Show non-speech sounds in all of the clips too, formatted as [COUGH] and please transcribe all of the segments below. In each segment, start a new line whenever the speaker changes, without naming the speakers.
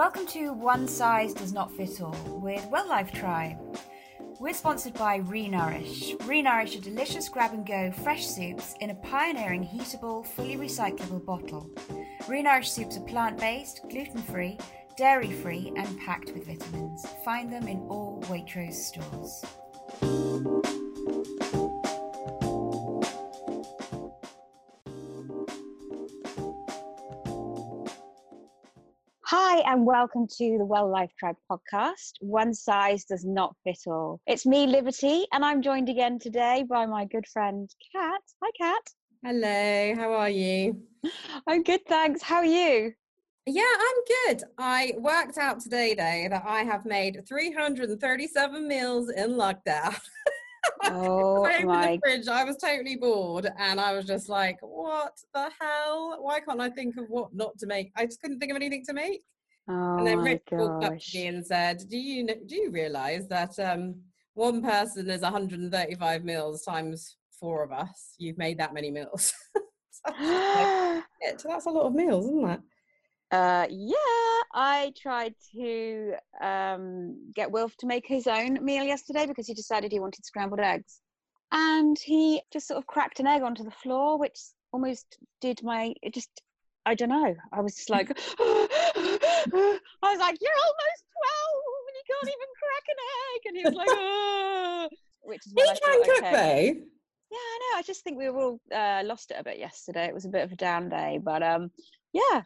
Welcome to One Size Does Not Fit All with Well Life Tribe. We're sponsored by Renourish. Renourish are delicious grab and go fresh soups in a pioneering heatable, fully recyclable bottle. Renourish soups are plant based, gluten free, dairy free, and packed with vitamins. Find them in all Waitrose stores.
Hi, and welcome to the Well Life Tribe podcast. One size does not fit all. It's me, Liberty, and I'm joined again today by my good friend, Kat. Hi, Kat.
Hello, how are you?
I'm good, thanks. How are you?
Yeah, I'm good. I worked out today, though, that I have made 337 meals in lockdown. [LAUGHS]
Oh
I opened
my!
the fridge, I was totally bored, and I was just like, "What the hell? Why can't I think of what not to make?" I just couldn't think of anything to make.
Oh
and then
my
Rich walked up to me and said, "Do you do you realise that um, one person is 135 meals times four of us? You've made that many meals." [LAUGHS] So I was like, [GASPS] "Shit, That's a lot of meals, isn't it?
Uh, yeah, I tried to um, get Wilf to make his own meal yesterday because he decided he wanted scrambled eggs. And he just sort of cracked an egg onto the floor, which almost did my, it just, I don't know. I was just like, [GASPS] [LAUGHS] I was like, you're almost 12 and you can't even crack an egg. And he was like, oh, which is
He
I
can cook
okay.
though.
Yeah, I know. I just think we were all uh, lost it a bit yesterday. It was a bit of a down day, but um, yeah,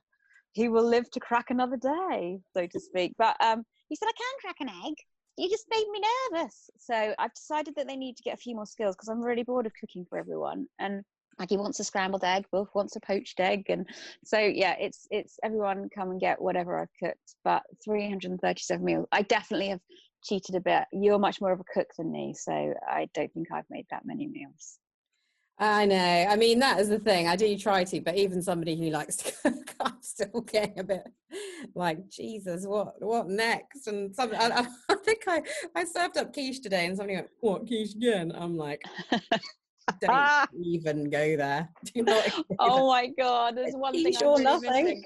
he will live to crack another day, so to speak. But um, he said, "I can crack an egg. You just made me nervous." So I've decided that they need to get a few more skills because I'm really bored of cooking for everyone. And like he wants a scrambled egg, Wolf wants a poached egg, and so yeah, it's it's everyone come and get whatever I've cooked. But 337 meals. I definitely have cheated a bit. You're much more of a cook than me, so I don't think I've made that many meals.
I know. I mean, that is the thing. I do try to, but even somebody who likes to [LAUGHS] cook, I'm still getting a bit like, Jesus, what what next? And some, I, I [LAUGHS] I think I I served up quiche today, and somebody went, "What quiche again?" I'm like, [LAUGHS] "Don't [LAUGHS] even go there. [LAUGHS] Do not." even go
oh my god, there's one thing really
nothing.
missing.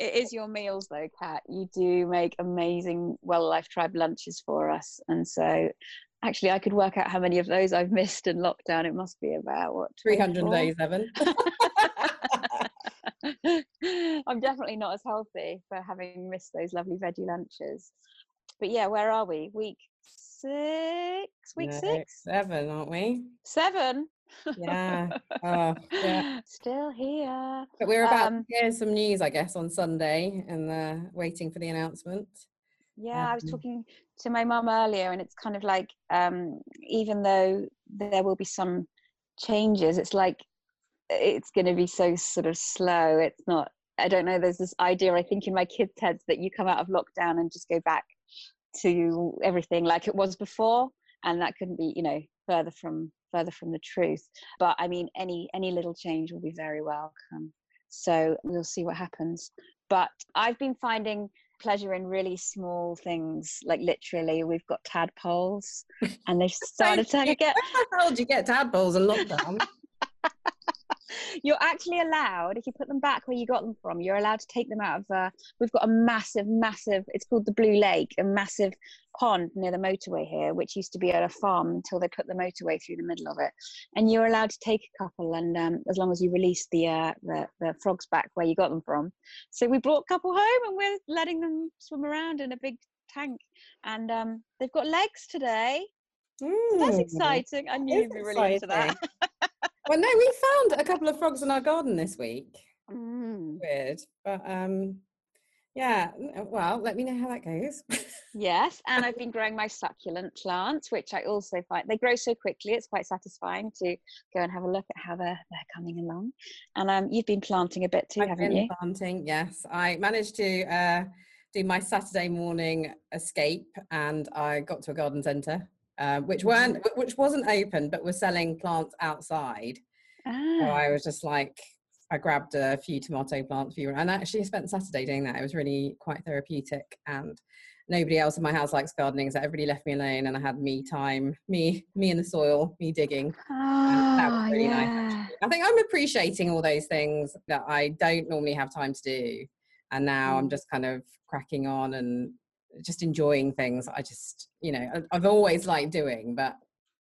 It is your meals though, Kat. You do make amazing Well Life Tribe lunches for us, and so actually, I could work out how many of those I've missed in lockdown. It must be about what
300 days, Evan.
I'm definitely not as healthy for having missed those lovely veggie lunches. But yeah, where are we? Week six? Week
No,
six?
seven, aren't we?
Seven?
Yeah. [LAUGHS] Oh, yeah.
Still here.
But we're about
Um,
to hear some news, I guess, on Sunday, and uh, waiting for the announcement.
Yeah, I was
Um,
talking to my mum earlier, and it's kind of like um, even though there will be some changes, it's like it's going to be so sort of slow. It's not. I don't know. There's this idea I think in my kids' heads that you come out of lockdown and just go back to everything like it was before, and that couldn't be, you know, further from further from the truth. But I mean, any any little change will be very welcome. So we'll see what happens. But I've been finding pleasure in really small things like literally we've got tadpoles and they've [LAUGHS] started to get [LAUGHS]
How did you get tadpoles in lockdown? [LAUGHS]
you're actually allowed if you put them back where you got them from you're allowed to take them out of uh, we've got a massive massive it's called the blue lake a massive pond near the motorway here which used to be at a farm until they put the motorway through the middle of it. And you're allowed to take a couple and um, as long as you release the, uh, the the frogs back where you got them from. So we brought a couple home and we're letting them swim around in a big tank. And um, they've got legs today. So that's
Mm,
exciting. I knew you'd be really into that [LAUGHS]
well, no, we found a couple of frogs in our garden this week.
Mm.
Weird, but um, yeah. Well, let me know how that goes.
Yes, and I've been [LAUGHS] growing my succulent plants, which I also find they grow so quickly. It's quite satisfying to go and have a look at how they're they're coming along. And um, you've been planting a bit too,
I've
haven't
been
you?
planting. Yes, I managed to uh, do my Saturday morning escape, and I got to a garden centre, uh, which weren't, which wasn't open, but were selling plants outside. So
Ah,
I was just like, I grabbed a few tomato plants, few, and actually spent Saturday doing that. It was really quite therapeutic, and nobody else in my house likes gardening, so everybody left me alone, and I had me time, me, me in the soil, me digging. that was
ah,
really nice,
yeah.
I think I'm appreciating all those things that I don't normally have time to do, and now I'm
Mm.
just kind of cracking on and just enjoying things. I just, you know, I- I've always liked doing, but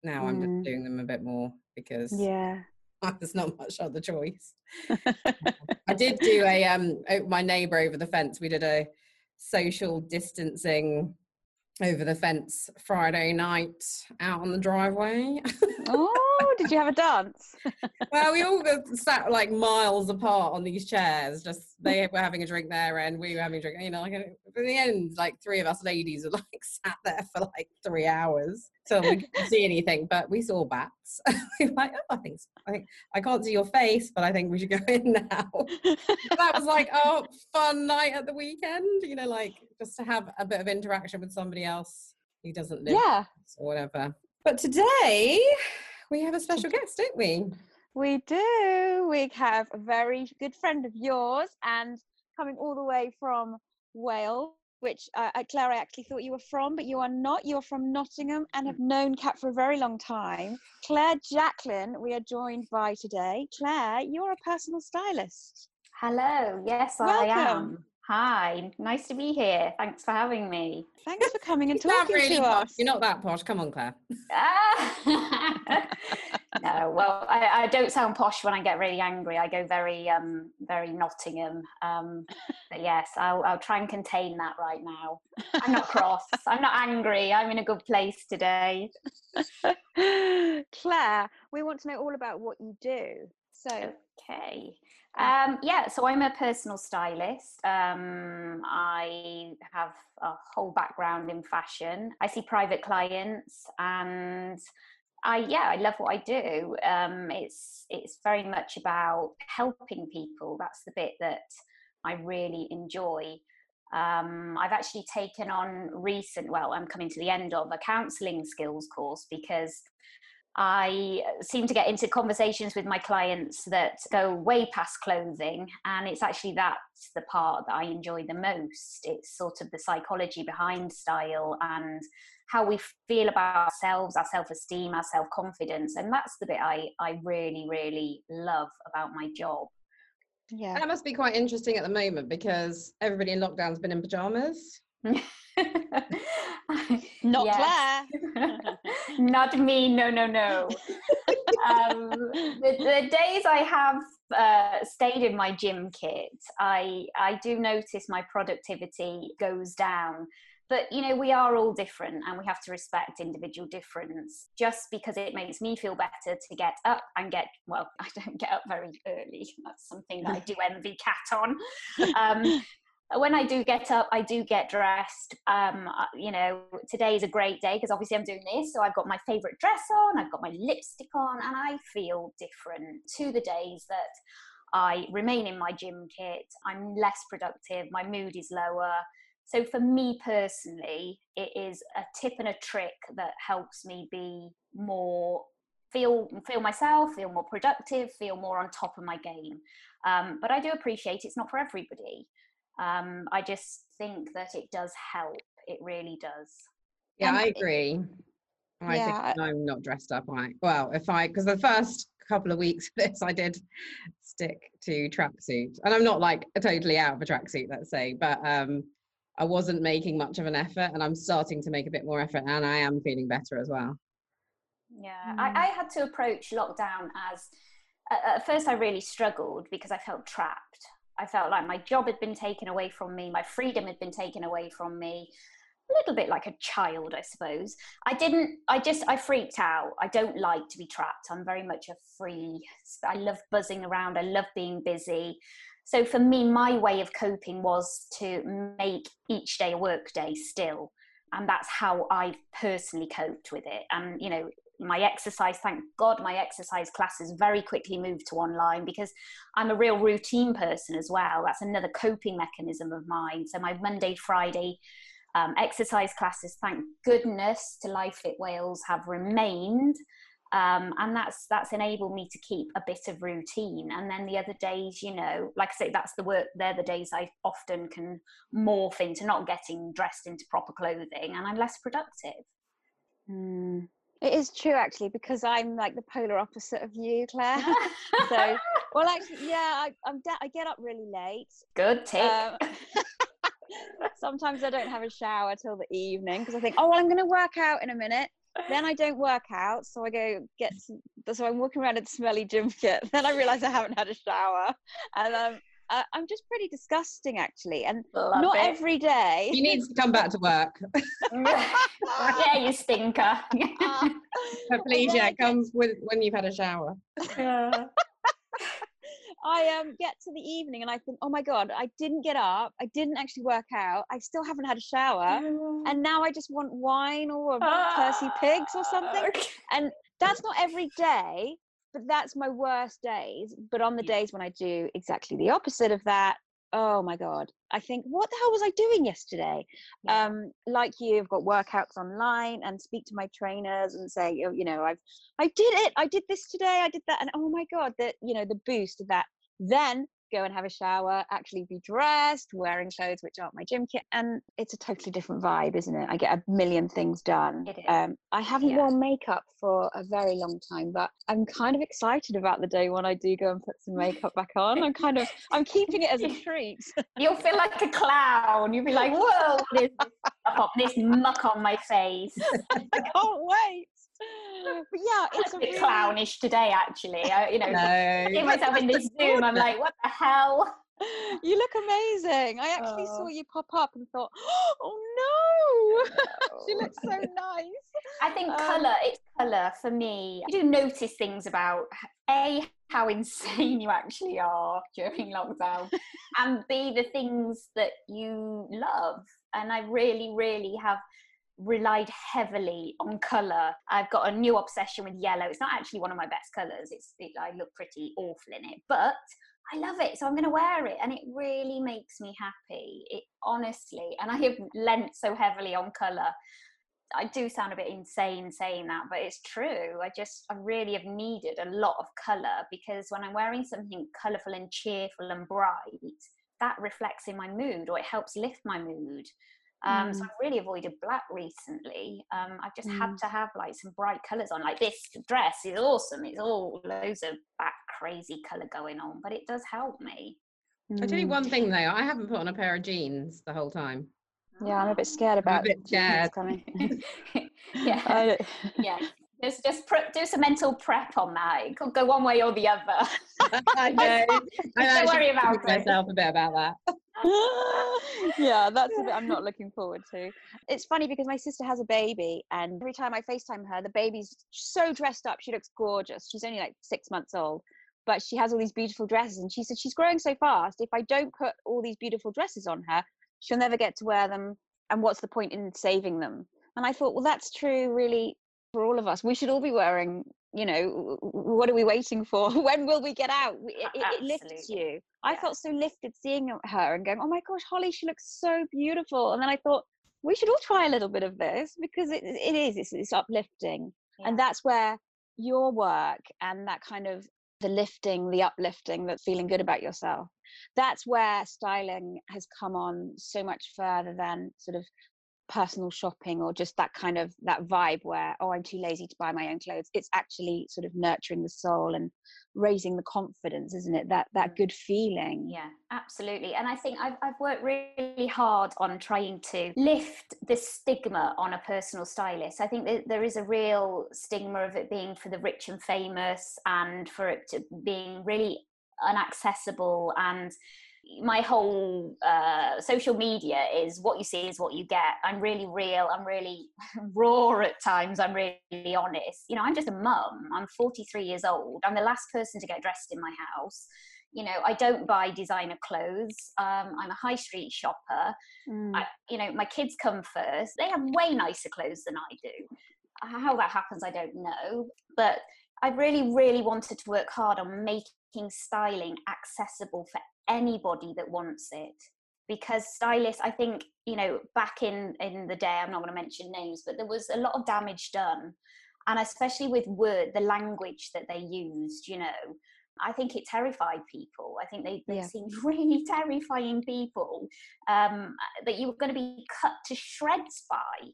now I'm
Mm.
just doing them a bit more because
Yeah. [LAUGHS]
there's not much other choice. [LAUGHS] I did do a um my neighbour over the fence. We did a social distancing over the fence Friday night out on the driveway. [LAUGHS]
oh, [LAUGHS] did you have a dance? [LAUGHS]
well, we all sat like miles apart on these chairs. Just they were having a drink there, and we were having a drink. You know, like in the end, like three of us ladies were like sat there for like three hours till we couldn't see anything. But we saw bats. [LAUGHS] we were like, oh, I think, so. I think I can't see your face, but I think we should go in now. that was like, oh, fun night at the weekend. You know, like just to have a bit of interaction with somebody else who doesn't live
yeah,
or whatever. But today we have a special guest, don't we?
we do. We have a very good friend of yours and coming all the way from Wales, which uh, uh, Claire, I actually thought you were from, but you are not. You're from Nottingham and have known Kat for a very long time. Claire Jacqueline, we are joined by today. Claire, you're a personal stylist.
Hello, yes, I am. Hi, nice to be here. Thanks for having me.
Thanks for coming and talking
really
to
posh.
us.
You're not that posh. Come on, Claire.
Ah! [LAUGHS] no, well, I, I don't sound posh when I get really angry. I go very, um, very Nottingham. Um, but yes, I'll, I'll try and contain that right now. I'm not cross. [LAUGHS] I'm not angry. I'm in a good place today. [LAUGHS]
Claire, we want to know all about what you do. So,
Okay. Um, yeah, so I'm a personal stylist. Um, I have a whole background in fashion. I see private clients, and I yeah, I love what I do. Um, it's it's very much about helping people. That's the bit that I really enjoy. Um, I've actually taken on recent. Well, I'm coming to the end of a counselling skills course because I seem to get into conversations with my clients that go way past clothing, and it's actually that's the part that I enjoy the most. It's sort of the psychology behind style and how we feel about ourselves, our self esteem, our self confidence, and that's the bit I, I really, really love about my job.
yeah.
That must be quite interesting at the moment because everybody in lockdown's been in pajamas. [LAUGHS]
Not
Yes.
Claire. [LAUGHS]
Not me, no, no, no. um, the, the days I have uh, stayed in my gym kit, I I do notice my productivity goes down. But you know, we are all different, and we have to respect individual difference. Just because it makes me feel better to get up and get well, [LAUGHS] I don't get up very early. That's something that I do envy Kat on. Um, when I do get up, I do get dressed. Um, uh, you know, today is a great day because obviously I'm doing this. So I've got my favorite dress on, I've got my lipstick on, and I feel different to the days that I remain in my gym kit. I'm less productive, my mood is lower. So for me personally, it is a tip and a trick that helps me be more feel feel myself, feel more productive, feel more on top of my game. Um, but I do appreciate it's not for everybody um, I just think that it does help. It really does.
Yeah, I
it-
agree. I
Yeah,
think I'm not dressed up. I well, if I because the first couple of weeks of this, I did stick to tracksuit, and I'm not like totally out of a tracksuit, let's say, but um, I wasn't making much of an effort, and I'm starting to make a bit more effort, and I am feeling better as well.
Yeah,
Mm.
I, I had to approach lockdown as at first I really struggled because I felt trapped. I felt like my job had been taken away from me, my freedom had been taken away from me. A little bit like a child, I suppose. I didn't, I just, I freaked out. I don't like to be trapped. I'm very much a free, I love buzzing around, I love being busy. So for me, my way of coping was to make each day a work day still. And that's how I personally coped with it. And, you know, my exercise thank god my exercise classes very quickly moved to online because i'm a real routine person as well. That's another coping mechanism of mine. So my monday friday um, exercise classes thank goodness to life fit wales have remained. Um, and that's that's enabled me to keep a bit of routine. And then the other days you know like i say that's the work they're the days i often can morph into not getting dressed into proper clothing and i'm less productive.
Mm. It is true, actually, because I'm like the polar opposite of you, Claire. [LAUGHS] [LAUGHS] so well, actually, yeah, I, I'm da- I get up really late.
Good tip.
Um, [LAUGHS] sometimes I don't have a shower till the evening because I think, oh, well, I'm going to work out in a minute. Then I don't work out, so I go get. Some, so I'm walking around in smelly gym kit. Then I realise I haven't had a shower, and um, I, I'm just pretty disgusting actually, and
Love
not
it.
every day.
You need to come back to work. [LAUGHS]
yeah, you stinker. [LAUGHS]
But please, yeah, come with, when you've had a shower. [LAUGHS]
I um get to the evening and I think, oh my god, I didn't get up. I didn't actually work out. I still haven't had a shower, and now I just want wine or Percy pigs or something. And that's not every day, but that's my worst days. But on the
Yeah.
days when I do exactly the opposite of that, oh my god, I think, what the hell was I doing yesterday?
Yeah.
Um, like you, I've got workouts online and speak to my trainers and say, oh, you know, I've I did it. I did this today. I did that, and oh my god, that you know, the boost of that. Then go and have a shower, actually be dressed, wearing clothes which aren't my gym kit, and it's a totally different vibe, isn't it? I get a million things done. Um, I haven't
Yeah.
worn makeup for a very long time, but I'm kind of excited about the day when I do go and put some makeup back on. I'm kind of I'm keeping it as a [LAUGHS] treat.
You'll feel like a clown. You'll be like, whoa, [LAUGHS] what is this, this muck on my face. [LAUGHS]
I can't wait. [LAUGHS] But yeah,
It's a
a
bit
really,
clownish today, actually. I, you know,
No.
seeing myself in this Zoom, I'm like, what the hell? [LAUGHS]
You look amazing. I actually saw
Oh.
you pop up and thought, [GASPS] oh no, [LAUGHS] she looks so nice.
I think
Um,
colour, it's colour for me. You do notice things about A, how insane you actually are during lockdown, and B, the things that you love. And I really, really have relied heavily on colour. I've got a new obsession with yellow. It's not actually one of my best colours. It's it, I look pretty awful in it, but I love it, so I'm going to wear it, and it really makes me happy. It honestly, and I have lent so heavily on colour. I do sound a bit insane saying that, but it's true. I just, I really have needed a lot of colour because when I'm wearing something colourful and cheerful and bright, that reflects in my mood or it helps lift my mood. Um, So
Mm.
I've really avoided black recently. Um, I've just had
Mm.
to have like some bright colours on. Like this dress is awesome. It's all loads of back crazy colour going on, but it does help me.
I'll tell you
Mm.
one thing though, I haven't put on a pair of jeans the whole time.
Yeah, I'm a bit scared about
bit
what's coming. [LAUGHS] [LAUGHS]
yeah.
I-
yeah [LAUGHS] just just pre- do some mental prep on that it could go one way or the other
I know. I'm
Don't
actually
worry about
thinking
it.
myself a bit about that. [LAUGHS]
yeah, that's a bit I'm not [LAUGHS] looking forward to. It's funny because my sister has a baby, and every time I FaceTime her, the baby's so dressed up. She looks gorgeous. She's only like six months old, but she has all these beautiful dresses. And she said she's growing so fast. If I don't put all these beautiful dresses on her, she'll never get to wear them. And what's the point in saving them? And I thought, well, that's true, really, for all of us. We should all be wearing. You know, what are we waiting for? [LAUGHS] when will we get out? It, it, lifts you. I felt so lifted seeing her and going, oh my gosh, Holly, she looks so beautiful. And then I thought, we should all try a little bit of this because it, it is, it's, it's uplifting. And that's where your work and that kind of the lifting, the uplifting, that feeling good about yourself, that's where styling has come on so much further than sort of personal shopping or just that kind of that vibe where oh i'm too lazy to buy my own clothes. It's actually sort of nurturing the soul and raising the confidence isn't it? That that good feeling.
Yeah absolutely and i think I've, I've worked really hard on trying to lift the stigma on a personal stylist. I think that there is a real stigma of it being for the rich and famous and for it to being really unaccessible and my whole uh, social media is what you see is what you get. I'm really real. I'm really [LAUGHS] raw at times. I'm really honest. You know, I'm just a mum. I'm 43 years old. I'm the last person to get dressed in my house. You know, I don't buy designer clothes. Um, I'm a high street shopper.
Mm.
I, you know, my kids come first. They have way nicer clothes than I do. How that happens, I don't know. But I really, really wanted to work hard on making styling accessible for anybody that wants it. Because stylists, I think, you know, back in in the day, I'm not going to mention names, but there was a lot of damage done, and especially with word, the language that they used, you know. I think it terrified people. I think they, they
Yeah.
seemed [LAUGHS] really terrifying people um, that you were going to be cut to shreds by.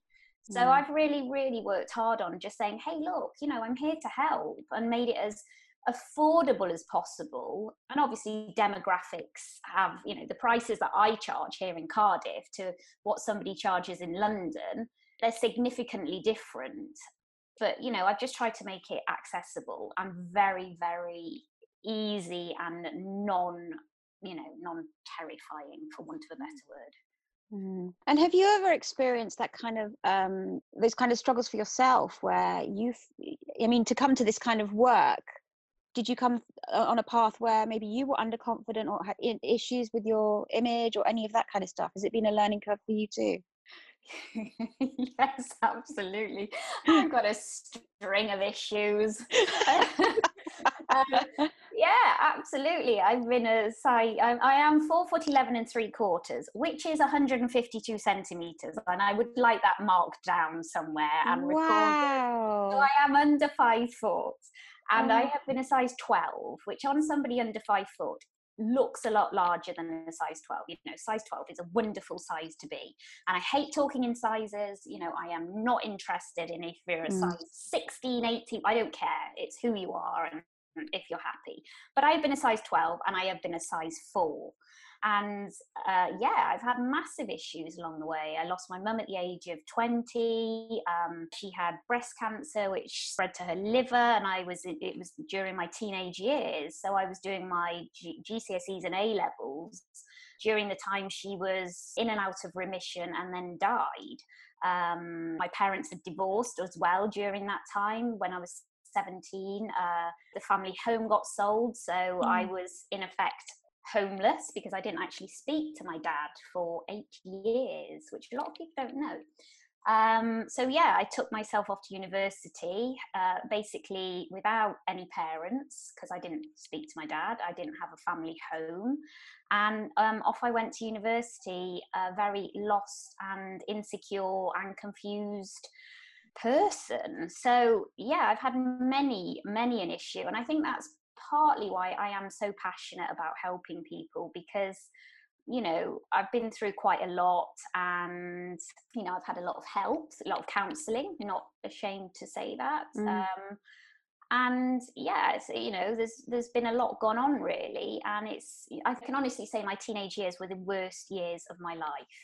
So
Mm.
I've really, really worked hard on just saying, hey, look, you know, I'm here to help and made it as affordable as possible and obviously demographics have you know the prices that i charge here in cardiff to what somebody charges in london they're significantly different but you know i've just tried to make it accessible and very very easy and non you know non terrifying for want of a better word
Mm. And have you ever experienced that kind of um, those kind of struggles for yourself, where you, I mean, to come to this kind of work, did you come uh, on a path where maybe you were underconfident or had issues with your image or any of that kind of stuff? Has it been a learning curve for you too? [LAUGHS]
yes, absolutely. I've [LAUGHS] got a string of issues. [LAUGHS] um, yeah, absolutely. I've been a size. I, am four foot eleven and three quarters, which is 152 centimeters, and I would like that marked down somewhere and
wow.
recorded. So I am under five foot, and I have been a size 12, which on somebody under five foot looks a lot larger than a size 12 you know size 12 is a wonderful size to be. And i hate talking in sizes. You know i am not interested in if you're a mm. size 16 18 i don't care. It's who you are and if you're happy. But i've been a size 12 and i have been a size 4 and uh, yeah i've had massive issues along the way. I lost my mum at the age of 20 um, she had breast cancer which spread to her liver and i was it was during my teenage years. So i was doing my G- gcse's and a levels during the time she was in and out of remission and then died. Um, my parents had divorced as well during that time when i was 17 uh, the family home got sold so mm. i was in effect homeless because I didn't actually speak to my dad for eight years, which a lot of people don't know. Um, so yeah, I took myself off to university, uh, basically without any parents because I didn't speak to my dad. I didn't have a family home, and um, off I went to university, a very lost and insecure and confused person. So yeah, I've had many, many an issue, and I think that's partly why I am so passionate about helping people because you know I've been through quite a lot and you know I've had a lot of help a lot of counseling not ashamed to say that mm. um, and yeah it's, you know there's there's been a lot gone on really and it's I can honestly say my teenage years were the worst years of my life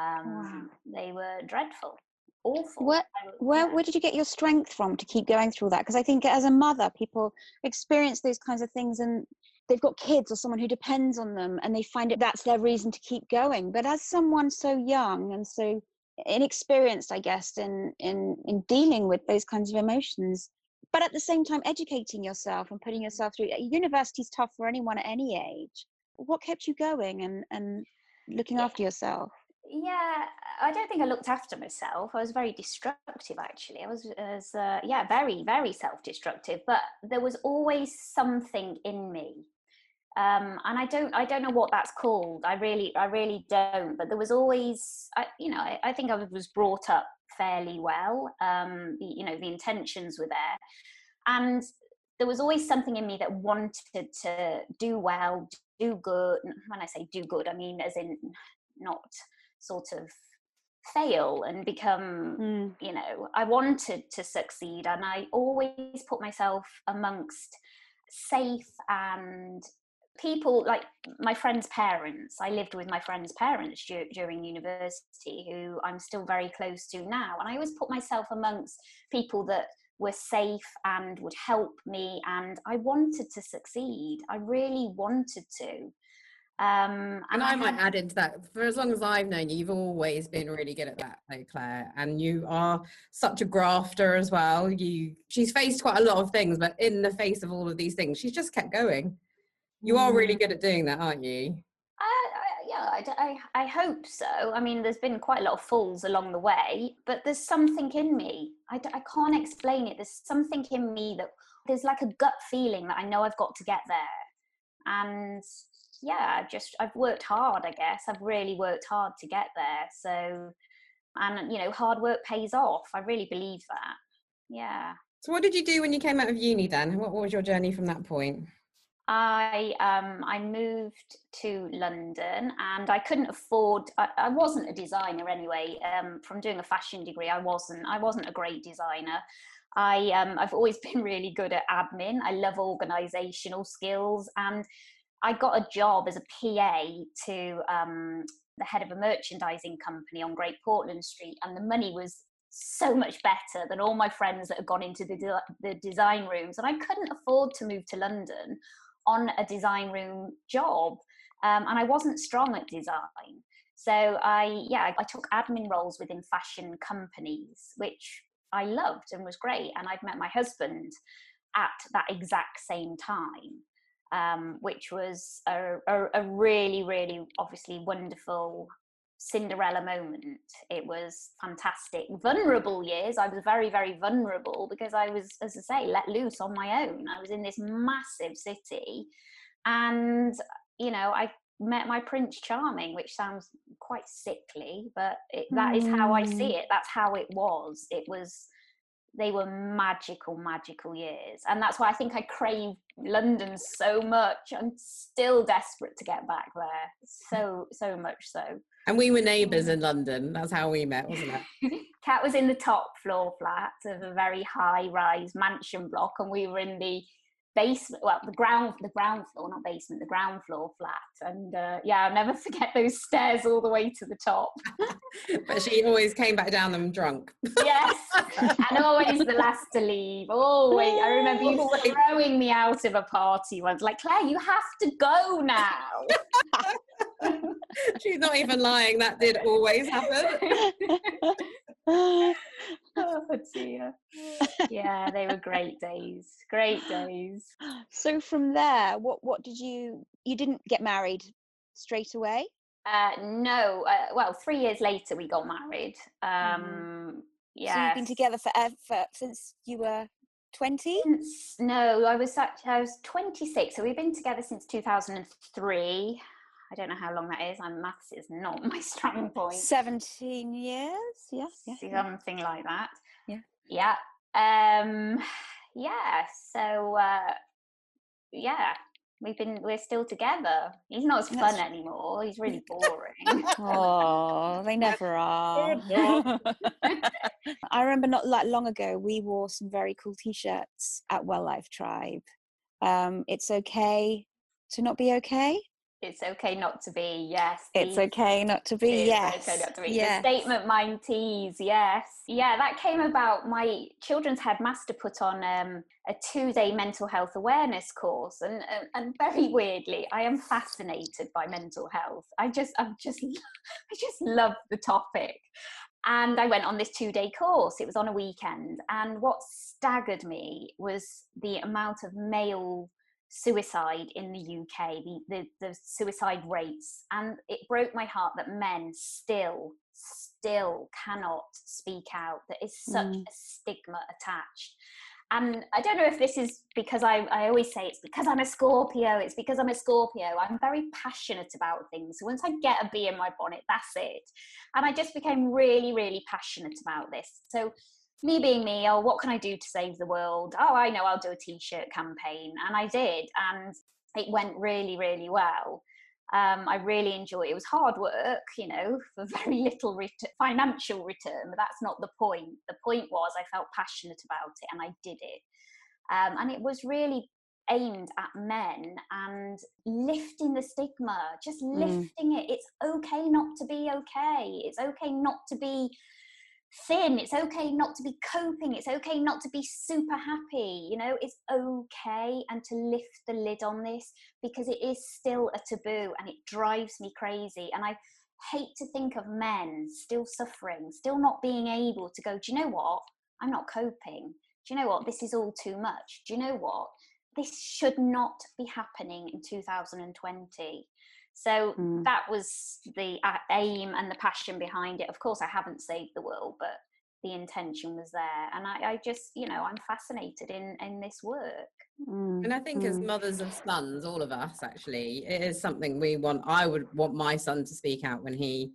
um, wow. they were dreadful awful.
Where, where, where did you get your strength from to keep going through that? Because I think as a mother, people experience those kinds of things and they've got kids or someone who depends on them and they find it that's their reason to keep going. But as someone so young and so inexperienced, I guess, in, in, in dealing with those kinds of emotions, but at the same time educating yourself and putting yourself through eh, university is tough for anyone at any age. What kept you going and, and looking after yourself?
Yeah i don't think i looked after myself. I was very destructive actually. I was, uh, yeah very very self-destructive but there was always something in me. Um, and i don't i don't know what that's called. I really i really don't but there was always I, you know I, I think i was brought up fairly well. Um, the, you know the intentions were there. And there was always something in me that wanted to do well do good. When i say do good i mean as in not sort of fail and become mm. you know i wanted to succeed and i always put myself amongst safe and people like my friends parents. I lived with my friends parents du- during university who i'm still very close to now and i always put myself amongst people that were safe and would help me and i wanted to succeed. I really wanted to
um, and, and I, might add into that for as long as I've known you, you've always been really good at that, though, Claire. And you are such a grafter as well. You, she's faced quite a lot of things, but in the face of all of these things, she's just kept going. You are really mm. good at doing that, aren't you?
yeah, I, I, I, hope so. I mean, there's been quite a lot of falls along the way, but there's something in me. I, I can't explain it. There's something in me that there's like a gut feeling that I know I've got to get there. And yeah, I've just I've worked hard. I guess I've really worked hard to get there. So, and you know, hard work pays off. I really believe that. Yeah.
So, what did you do when you came out of uni? Then, what was your journey from that point?
I um, I moved to London and I couldn't afford. I, I wasn't a designer anyway. Um, from doing a fashion degree, I wasn't. I wasn't a great designer. I um, I've always [LAUGHS] been really good at admin. I love organisational skills, and I got a job as a PA to um, the head of a merchandising company on Great Portland Street, and the money was so much better than all my friends that had gone into the, de- the design rooms, and I couldn't afford to move to London on a design room job, um, and I wasn't strong at design. So I, yeah, I took admin roles within fashion companies, which I loved and was great. And I'd met my husband at that exact same time, um, which was a, a, a really, really obviously wonderful Cinderella moment. It was fantastic. Vulnerable years. I was very, very vulnerable because I was, as I say, let loose on my own. I was in this massive city, and you know, I met my Prince Charming, which sounds quite sickly, but it, that is how I see
Mm.
it. That's how it was. It was. They were magical, magical years, and that's why I think I crave London so much. I'm still desperate to get back there, so so much so.
And we were neighbours in London. That's how we met, wasn't it? [LAUGHS]
Kat was in the top floor flat of a very high rise mansion block, and we were in the basement well the ground the ground floor not basement the ground floor flat. And uh, yeah i'll never [LAUGHS] forget those stairs all the way to the top. [LAUGHS]
But she always came back down them drunk.
yes. And always the last to leave. Always. I remember you throwing me out of a party once. Like claire you have to go now [LAUGHS] [LAUGHS]
She's not even lying. That did always happen. [LAUGHS] [LAUGHS]
oh dear yeah they were great days great days
so from there, what what did you you didn't get married straight away?
Uh, no, uh, well, three years later we got married. Um,
So
yeah.
you've been together forever for since you were 20?
No, I was such I was 26, so we've been together since 2003. I don't know how long that is. I'm maths is not my [LAUGHS] strong point.
17 years? yes, yeah, yeah.
Something like that.
Yeah.
Yeah. Um, yeah. So, uh, yeah, we've been, we're still together. He's not as fun
That's-
anymore. He's really [LAUGHS] boring.
Oh, they [LAUGHS] never are. I remember not like long ago, we wore some very cool t-shirts at Well Life Tribe. Um, it's okay to not be okay.
It's okay not to be. Yes.
It's okay not to be.
It is
Yes.
okay not to be.
yes.
The statement mind tees, yes. Yeah, that came about. My children's headmaster put on um, a two day mental health awareness course. And, and, and very weirdly, I am fascinated by mental health. I just, I'm just, [LAUGHS] I just love the topic. And I went on this two day course. It was on a weekend. And what staggered me was the amount of male suicide in the UK, the, the, the suicide rates. And it broke my heart that men still, still cannot speak out. There is such
Mm.
a stigma attached. And I don't know if this is because I, I always say it's because I'm a Scorpio, it's because I'm a Scorpio. I'm very passionate about things. So once I get a bee in my bonnet, that's it. And I just became really, really passionate about this. So me being me, oh, what can I do to save the world? Oh, I know, I'll do a t-shirt campaign, and I did, and it went really, really well. Um, I really enjoyed it. It was hard work, you know, [LAUGHS] for very little ret- financial return, but that's not the point. The point was I felt passionate about it, and I did it, um, and it was really aimed at men and lifting the stigma, just
Mm.
lifting it. It's okay not to be okay. It's okay not to be thin it's okay not to be coping it's okay not to be super happy you know it's okay and to lift the lid on this because it is still a taboo and it drives me crazy. And i hate to think of men still suffering still not being able to go do you know what? I'm not coping. Do you know what? This is all too much. Do you know what? This should not be happening in 2020 so
Mm.
that was the aim and the passion behind it. Of course, I haven't saved the world, but the intention was there. And I, I just, you know, I'm fascinated in in this work.
Mm,
And I think as
mm.
mothers of sons, all of us actually, it is something we want. I would want my son to speak out when he,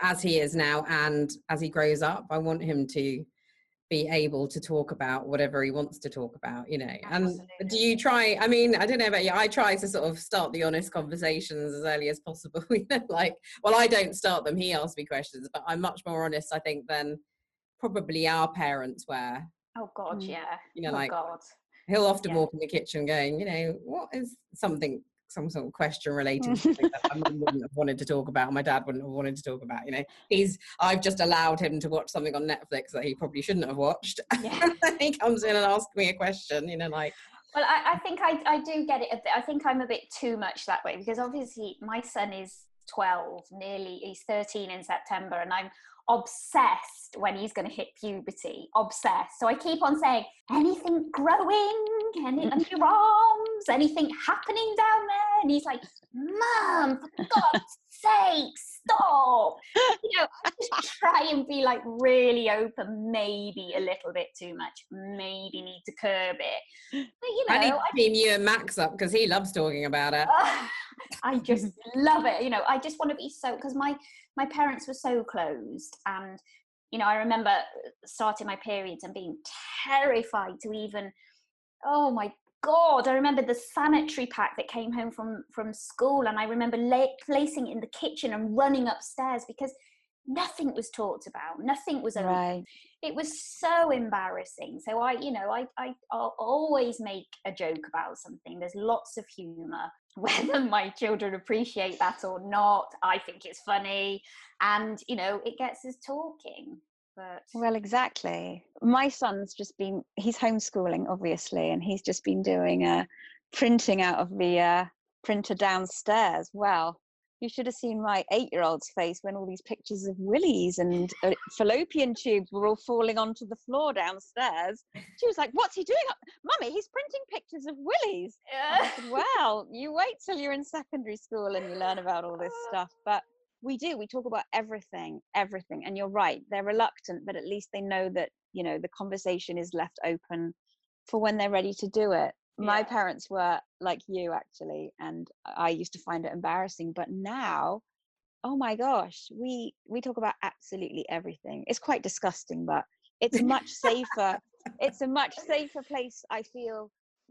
as he is now, and as he grows up. I want him to be able to talk about whatever he wants to talk about, you know. And do you try? I mean, I don't know about you. I try to sort of start the honest conversations as early as possible. [LAUGHS] You know, like, well, I don't start them. He asks me questions, but I'm much more honest, I think, than probably our parents were
Oh God,
Mm.
yeah.
You know,
oh
like
God.
he'll often
Yeah.
walk in the kitchen going, you know, what is something, some sort of question related mm. to that my mum wouldn't have wanted to talk about, my dad wouldn't have wanted to talk about. You know, he's I've just allowed him to watch something on Netflix that he probably shouldn't have watched.
Yeah. [LAUGHS]
he comes in and asks me a question, you know, like
Well, I, I think I, I do get it. a bit. I think I'm a bit too much that way because obviously my son is 12, nearly, he's 13 in September, and I'm obsessed when he's going to hit puberty. Obsessed. So I keep on saying, anything growing? Any under your arms? Anything happening down there? And he's like, Mom, for God's sake, stop. You know, I just try and be like really open, maybe a little bit too much, maybe need to curb it. But you know,
I need to team you and Max up because he loves talking about it. [LAUGHS]
I just love it. You know, I just want to be so because my my parents were so closed, and you know, I remember starting my periods and being terrified to even. Oh my god! I remember the sanitary pack that came home from from school, and I remember la- placing it in the kitchen and running upstairs because nothing was talked about. Nothing was
right.
it was so embarrassing so i you know i i I'll always make a joke about something there's lots of humor [LAUGHS] whether my children appreciate that or not i think it's funny and you know it gets us talking but
Well, exactly. My son's just been, he's homeschooling, obviously, and he's just been doing a printing out of the uh, printer downstairs. Well, you should have seen my eight year old's face when all these pictures of willies and uh, fallopian tubes were all falling onto the floor downstairs. She was like, What's he doing? Mummy, he's printing pictures of willies. I said, [LAUGHS] well, you wait till you're in secondary school and you learn about all this stuff. But we do, we talk about everything, everything. And you're right, they're reluctant, but at least they know that, you know, the conversation is left open for when they're ready to do it. My parents were like you, actually, and I used to find it embarrassing. But now, oh my gosh, we we talk about absolutely everything. It's quite disgusting, but it's much safer. [LAUGHS] it's a much safer place. I feel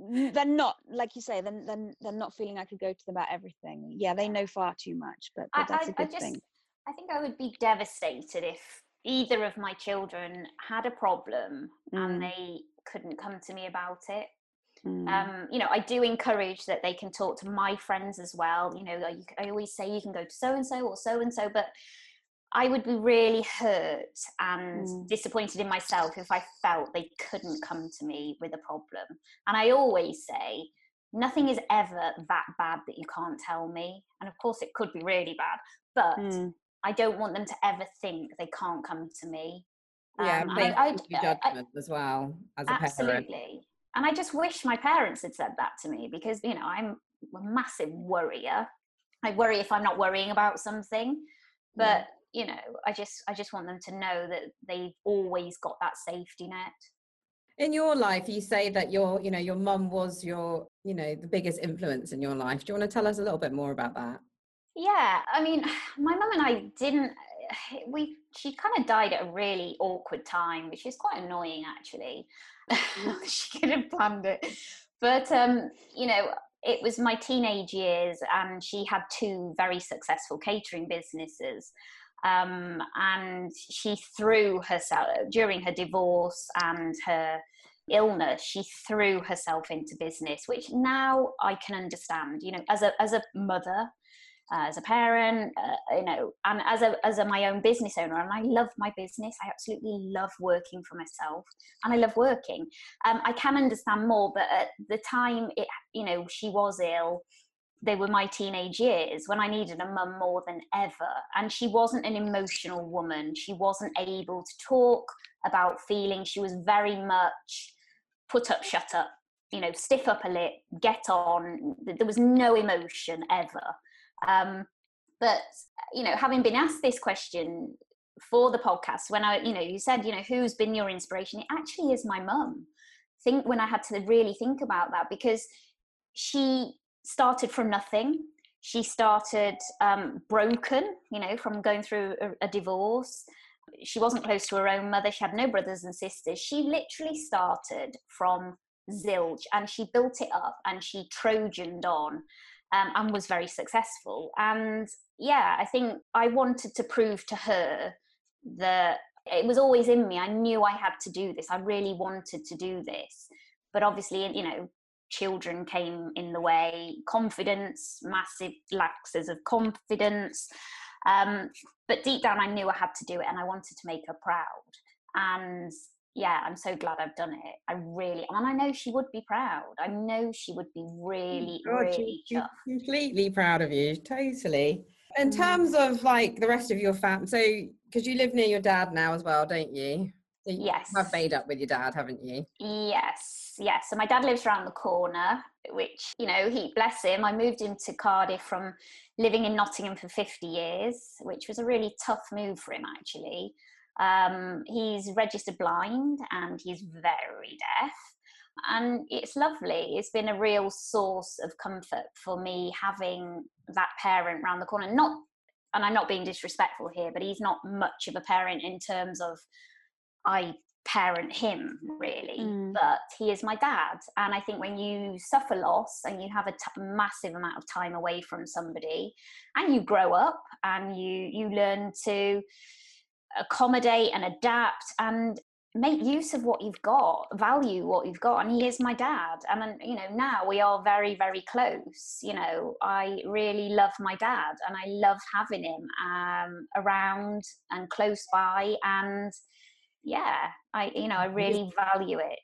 they're not like you say then then they're not feeling i could go to them about everything yeah they know far too much but, but that's a
I, I
good
just
thing
i think i would be devastated if either of my children had a problem
Mm.
and they couldn't come to me about it
Mm.
um, you know, I do encourage that they can talk to my friends as well. You know, you- I always say you can go to so and so or so and so, but I would be really hurt and
Mm.
disappointed in myself if I felt they couldn't come to me with a problem. And I always say, nothing is ever that bad that you can't tell me. And of course, it could be really bad, but
Mm.
I don't want them to ever think they can't come to me.
Yeah,
Um, I- I-
your
I-
judgment as well as a parent.
Absolutely. And I just wish my parents had said that to me because, you know, I'm a massive worrier. I worry if I'm not worrying about something. But, you know, I just I just want them to know that they've always got that safety net.
In your life, you say that your, you know, your mum was your, you know, the biggest influence in your life. Do you want to tell us a little bit more about that?
Yeah, I mean, [SIGHS] my mum and I didn't. [SIGHS] We she kind of died at a really awkward time, which is quite annoying actually. [LAUGHS] she could have planned it, but um, you know, it was my teenage years, and she had two very successful catering businesses. Um, and she threw herself during her divorce and her illness she threw herself into business which now i can understand you know as a as a mother uh, as a parent, uh, you know, and as a as a my own business owner, and I love my business. I absolutely love working for myself, and I love working. Um, I can understand more, but at the time, it you know, she was ill. They were my teenage years when I needed a mum more than ever, and she wasn't an emotional woman. She wasn't able to talk about feelings. She was very much put up, shut up. You know, stiff up a lip, get on. There was no emotion ever. Um, but you know, having been asked this question for the podcast, when I, you know, you said, you know, who's been your inspiration? It actually is my mum. Think when I had to really think about that because she started from nothing. She started um, broken, you know, from going through a, a divorce. She wasn't close to her own mother. She had no brothers and sisters. She literally started from zilch and she built it up and she trojaned on um, and was very successful. And yeah, I think I wanted to prove to her that it was always in me. I knew I had to do this. I really wanted to do this. But obviously, you know, children came in the way, confidence, massive lapses of confidence. Um, but deep down, I knew I had to do it and I wanted to make her proud. And yeah, I'm so glad I've done it. I really, and I know she would be proud. I know she would be really, God, really
she, completely proud of you. Totally. In mm. terms of like the rest of your family, so because you live near your dad now as well, don't you? So you
yes.
have made up with your dad, haven't you?
Yes, yes. So my dad lives around the corner, which, you know, he bless him. I moved into Cardiff from living in Nottingham for 50 years, which was a really tough move for him actually. Um, he's registered blind and he's very deaf. And it's lovely. It's been a real source of comfort for me having that parent round the corner. Not, and I'm not being disrespectful here, but he's not much of a parent in terms of I parent him really mm. but he is my dad. And i think when you suffer loss and you have a t- massive amount of time away from somebody and you grow up and you you learn to accommodate and adapt and make use of what you've got value what you've got and he is my dad. And then you know now we are very very close you know. I really love my dad and i love having him um, around and close by and yeah i you know i really value it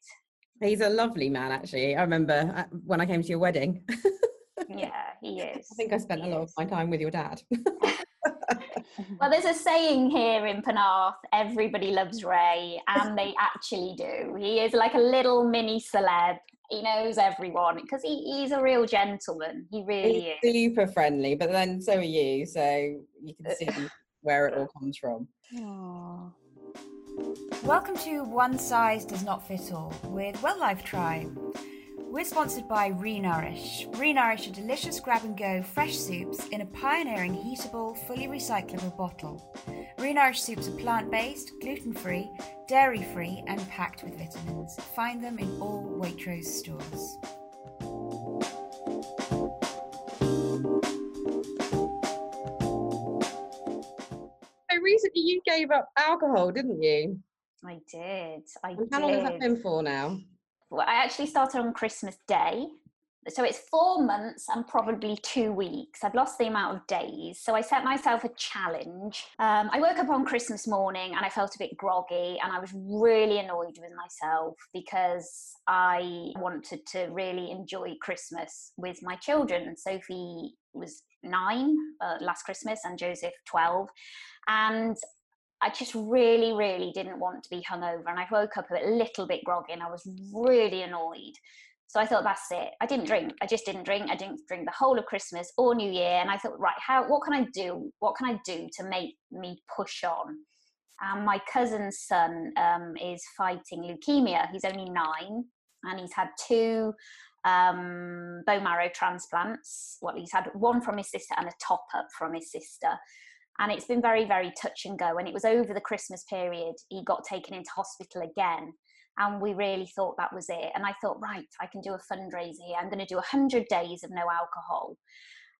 he's a lovely man actually i remember uh, when i came to your wedding [LAUGHS]
yeah he is
i think i spent
he
a lot is. of my time with your dad [LAUGHS]
well, there's a saying here in Penarth everybody loves Ray, and they [LAUGHS] actually do. He is like a little mini celeb. He knows everyone because he, he's a real gentleman. He really
he's is. Super friendly, but then so are you, so you can see where it all comes from.
Aww. Welcome to One Size Does Not Fit All with Well Life Tribe. We're sponsored by Renourish. Renourish are delicious grab and go fresh soups in a pioneering heatable, fully recyclable bottle. Renourish soups are plant based, gluten free, dairy free, and packed with vitamins. Find them in all Waitrose stores.
Recently you gave up alcohol, didn't you?
I did. I
and how did. long has that been for now?
well, I actually started on Christmas Day. So it's four months and probably two weeks. I've lost the amount of days. So I set myself a challenge. Um, I woke up on Christmas morning and I felt a bit groggy and I was really annoyed with myself because I wanted to really enjoy Christmas with my children. And Sophie was nine uh, last Christmas and Joseph 12. And I just really, really didn't want to be hungover. And I woke up a little bit groggy and I was really annoyed. So I thought, that's it. I didn't drink. I just didn't drink. I didn't drink the whole of Christmas or New Year. And I thought, right, how, what can I do? What can I do to make me push on? And my cousin's son um, is fighting leukemia. He's only nine and he's had two um, bone marrow transplants. Well, he's had one from his sister and a top up from his sister. And it's been very very touch and go. And it was over the christmas period he got taken into hospital again. And we really thought that was it. And i thought right i can do a fundraiser here. I'm going to do 100 days of no alcohol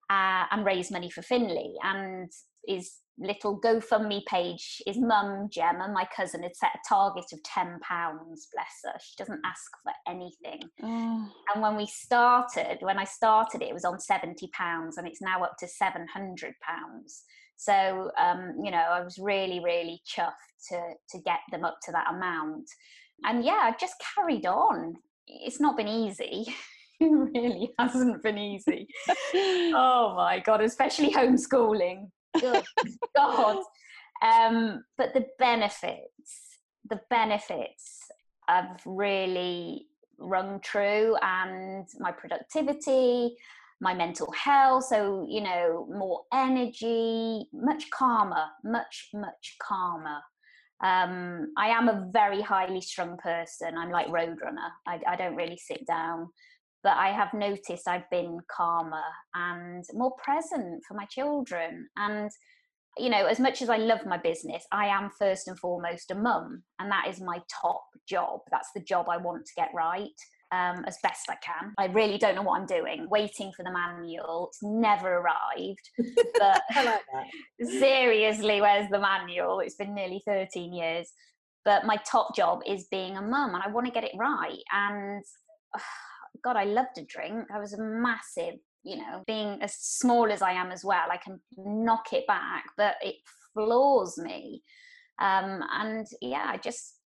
uh, and raise money for finley. And his little gofundme page his mum gemma my cousin had set a target of 10 pounds bless her she doesn't ask for anything oh. and when we started when i started it was on 70 pounds and it's now up to 700 pounds so, um, you know, I was really, really chuffed to, to get them up to that amount. And yeah, I've just carried on. It's not been easy. [LAUGHS] it really hasn't been easy. [LAUGHS] oh my God, especially homeschooling. Good [LAUGHS] God. Um, but the benefits, the benefits have really rung true and my productivity my mental health so you know more energy much calmer much much calmer. Um, i am a very highly strung person. I'm like roadrunner. I, I don't really sit down but i have noticed i've been calmer and more present for my children and you know as much as i love my business i am first and foremost a mum and that is my top job that's the job i want to get right um, as best I can. I really don't know what I'm doing. Waiting for the manual. It's never arrived. But [LAUGHS]
like that. [LAUGHS]
seriously, where's the manual? It's been nearly 13 years. But my top job is being a mum and I want to get it right. And [SIGHS] God, I love to drink. I was a massive, you know, being as small as I am as well, I can knock it back, but it floors me. Um, and yeah, I just,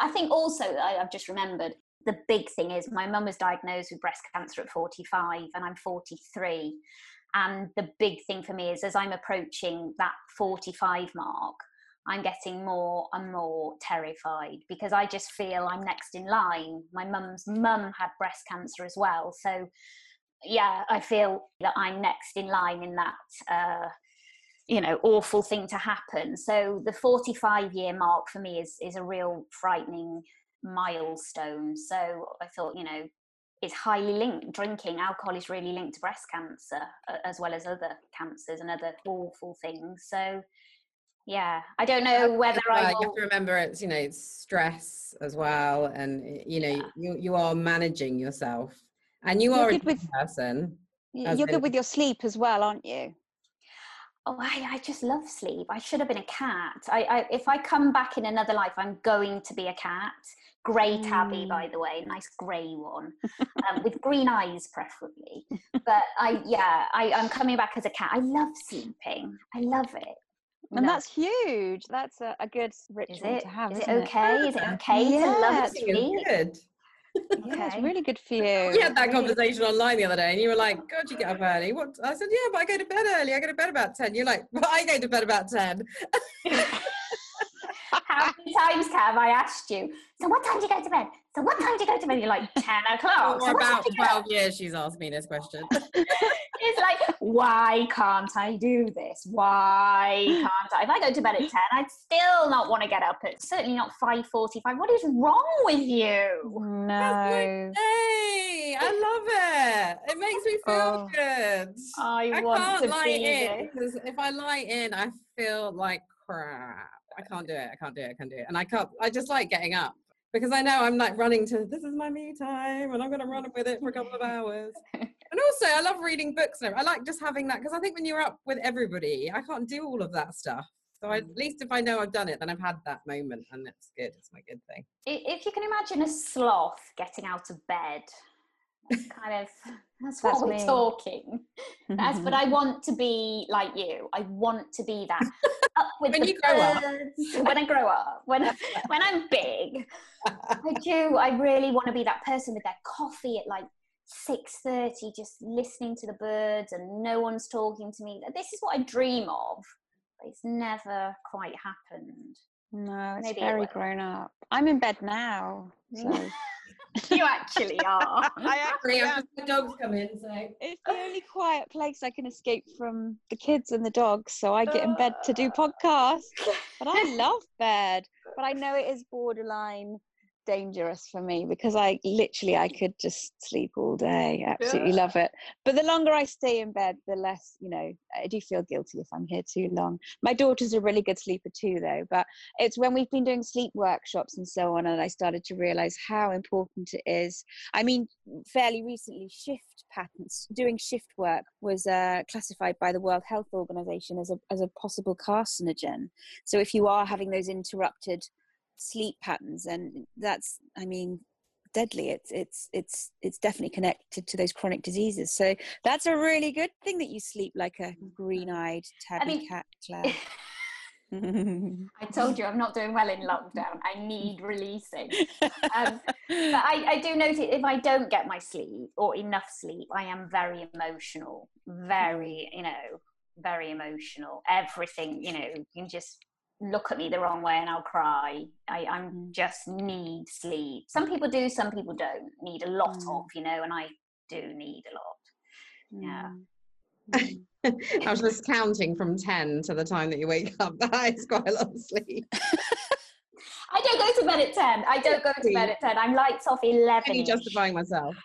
I think also I, I've just remembered the big thing is my mum was diagnosed with breast cancer at 45 and I'm 43. And the big thing for me is as I'm approaching that 45 mark, I'm getting more and more terrified because I just feel I'm next in line. My mum's mum had breast cancer as well. So, yeah, I feel that I'm next in line in that, uh, you know, awful thing to happen. So, the 45 year mark for me is, is a real frightening milestone. So, I thought, you know, it's highly linked. Drinking alcohol is really linked to breast cancer as well as other cancers and other awful things. So, yeah i don't know whether
well,
i
will... you have to remember it's you know it's stress as well and you know yeah. you, you are managing yourself and you you're are a with, person
you're good with your sleep as well aren't you?
Oh I, I just love sleep. I should have been a cat. I, I if i come back in another life i'm going to be a cat. Grey tabby mm. by the way nice grey one [LAUGHS] um, with green eyes preferably. But i yeah I, i'm coming back as a cat. I love sleeping. I love it
and no. that's huge. That's a, a good ritual to have.
Is
it
okay? It? Is it okay yeah, to love sleep?
Good.
Yeah, it's really good for [LAUGHS] you.
We had that conversation online the other day, and you were like, "God, you get up early." What? I said, "Yeah, but I go to bed early. I go to bed about 10. You're like, "Well, I go to bed about 10. [LAUGHS] [LAUGHS]
How many times have I asked you? So what time do you go to bed? So what time do you go to bed? You're like 10 o'clock.
For so about 12 years she's asked me this question. [LAUGHS]
it's like, why can't I do this? Why can't I? If I go to bed at 10, I'd still not want to get up at certainly not 5.45. What is wrong with you?
No.
Hey, I love it. It makes me feel oh, good.
I, I want can't
to lie
in
because if I lie in, I feel like crap. I can't do it. I can't do it. I can't do it. And I can't, I just like getting up because I know I'm like running to this is my me time and I'm going to run with it for a couple of hours. [LAUGHS] and also, I love reading books. I like just having that because I think when you're up with everybody, I can't do all of that stuff. So I, at mm. least if I know I've done it, then I've had that moment, and it's good. It's my good thing.
If you can imagine a sloth getting out of bed, kind of that's what that's we're talking. That's but I [LAUGHS] want to be like you. I want to be that up with
when
the
you grow up.
When I grow up, when [LAUGHS] when I'm big, I do. I really want to be that person with their coffee at like six thirty, just listening to the birds and no one's talking to me. This is what I dream of, but it's never quite happened.
No, it's Maybe very it grown up. I'm in bed now, so. [LAUGHS]
you actually are. [LAUGHS]
I actually am. The dogs come in, so
it's the only quiet place I can escape from the kids and the dogs. So I get in bed to do ah. podcasts. But I [LAUGHS] love bed. But I know it is borderline dangerous for me because I literally I could just sleep all day. Absolutely yeah. love it. But the longer I stay in bed, the less, you know, I do feel guilty if I'm here too long. My daughter's a really good sleeper too though, but it's when we've been doing sleep workshops and so on and I started to realize how important it is. I mean, fairly recently shift patterns doing shift work was uh, classified by the World Health Organization as a as a possible carcinogen. So if you are having those interrupted sleep patterns and that's i mean deadly it's it's it's it's definitely connected to those chronic diseases so that's a really good thing that you sleep like a green-eyed tabby I mean, cat [LAUGHS] Claire. [LAUGHS]
I told you I'm not doing well in lockdown. I need releasing. Um, but I, I, do notice if I don't get my sleep or enough sleep, I am very emotional. Very, you know, very emotional. Everything, you know, you can just look at me the wrong way and I'll cry. I I'm mm. just need sleep. Some people do, some people don't need a lot mm. of, you know, and I do need a lot. Yeah.
Mm. [LAUGHS] I was just counting from 10 to the time that you wake up. [LAUGHS] That is quite a lot of sleep. [LAUGHS]
I don't go to bed at 10. I don't go to bed at 10. I'm lights off 11.
you justifying myself.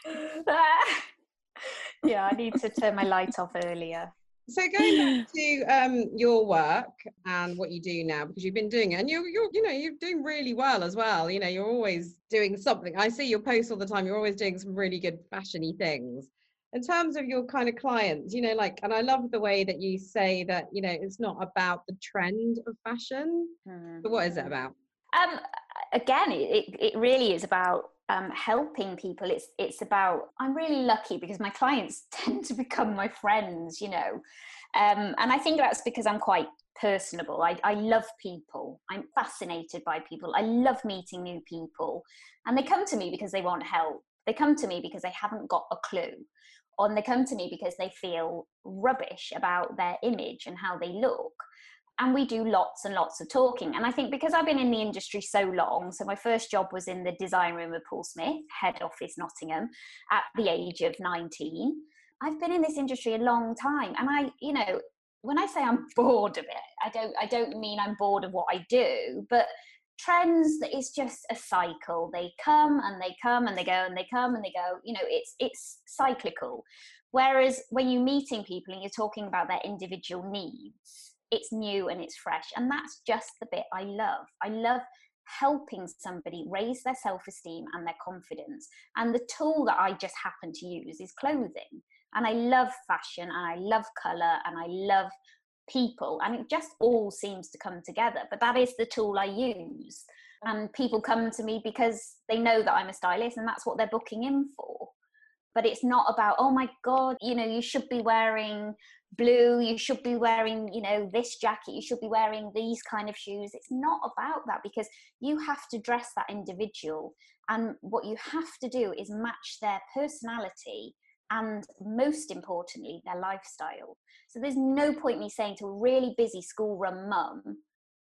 yeah, I need to turn my light off earlier.
So going back [LAUGHS] to um, your work and what you do now, because you've been doing it, and you're, you're, you know, you're doing really well as well. You know, you're always doing something. I see your posts all the time. You're always doing some really good fashiony things. In terms of your kind of clients, you know, like, and I love the way that you say that, you know, it's not about the trend of fashion. Mm. But what is it about?
Um, again, it, it really is about um, helping people. It's it's about I'm really lucky because my clients [LAUGHS] tend to become my friends, you know, um, and I think that's because I'm quite personable. I, I love people. I'm fascinated by people. I love meeting new people, and they come to me because they want help. They come to me because they haven't got a clue, or they come to me because they feel rubbish about their image and how they look and we do lots and lots of talking. And I think because I've been in the industry so long, so my first job was in the design room of Paul Smith, head office Nottingham, at the age of 19. I've been in this industry a long time. And I, you know, when I say I'm [LAUGHS] bored of it, I don't I don't mean I'm bored of what I do, but trends is just a cycle. They come and they come and they go and they come and they go. You know, it's it's cyclical. Whereas when you're meeting people and you're talking about their individual needs, it's new and it's fresh. And that's just the bit I love. I love helping somebody raise their self esteem and their confidence. And the tool that I just happen to use is clothing. And I love fashion and I love color and I love people. And it just all seems to come together. But that is the tool I use. And people come to me because they know that I'm a stylist and that's what they're booking in for. But it's not about, oh my God, you know, you should be wearing blue you should be wearing you know this jacket you should be wearing these kind of shoes. It's not about that because you have to dress that individual and what you have to do is match their personality and most importantly their lifestyle. So there's no point me saying to a really busy school run mum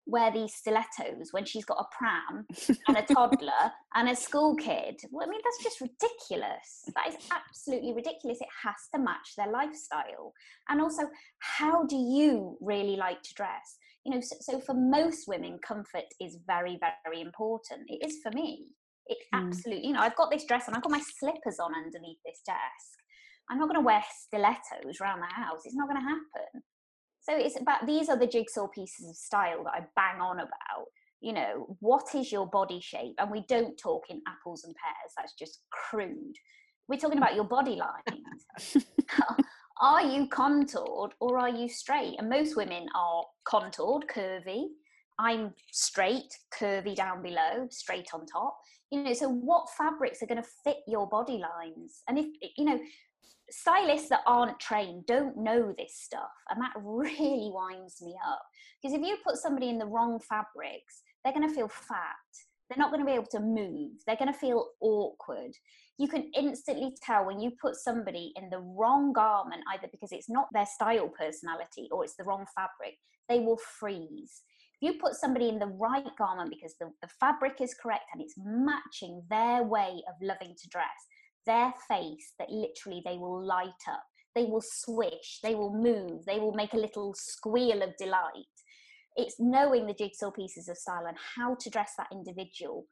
wear these stilettos when she's got a pram and a toddler and a school kid. Well, I mean, that's just ridiculous. That is absolutely ridiculous. It has to match their lifestyle. And also, how do you really like to dress? You know, so, so for most women, comfort is very, very important. It is for me. It mm. absolutely, you know, I've got this dress and I've got my slippers on underneath this desk. I'm not going to wear stilettos around the house. It's not going to happen. So it's about these are the jigsaw pieces of style that I bang on about. You know, what is your body shape? And we don't talk in apples and pears, that's just crude. We're talking about your body lines. [LAUGHS] are you contoured or are you straight? And most women are contoured, curvy. I'm straight, curvy down below, straight on top. You know, so what fabrics are going to fit your body lines? And if, you know, stylists that aren't trained don't know this stuff and that really [LAUGHS] winds me up. Because if you put somebody in the wrong fabrics they're going to feel fat. They're not going to be able to move. They're going to feel awkward. You can instantly tell when you put somebody in the wrong garment either because it's not their style personality or it's the wrong fabric they will freeze. If you put somebody in the right garment because the, the fabric is correct and it's matching their way of loving to dress their face that literally they will light up. They will swish they will move they will make a little squeal of delight. It's knowing the jigsaw pieces of style and how to dress that individual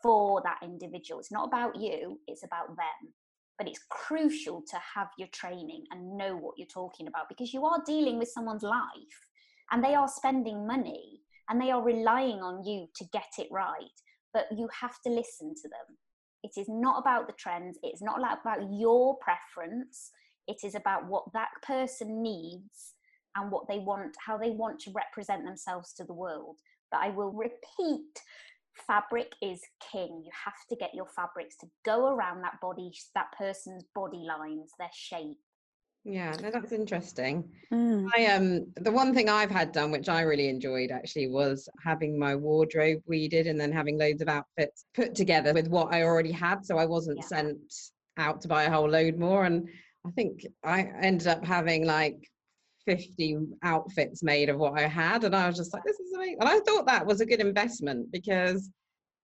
for that individual. It's not about you it's about them. But it's crucial to have your training and know what you're talking about because you are dealing with someone's life and they are spending money and they are relying on you to get it right but you have to listen to them it is not about the trends. It's not about your preference. It is about what that person needs and what they want, how they want to represent themselves to the world. But I will repeat fabric is king. You have to get your fabrics to go around that body, that person's body lines, their shape.
Yeah, no, that's interesting. Mm. I um the one thing I've had done, which I really enjoyed actually, was having my wardrobe weeded and then having loads of outfits put together with what I already had, so I wasn't yeah. sent out to buy a whole load more. And I think I ended up having like 50 outfits made of what I had, and I was just like, this is amazing. And I thought that was a good investment because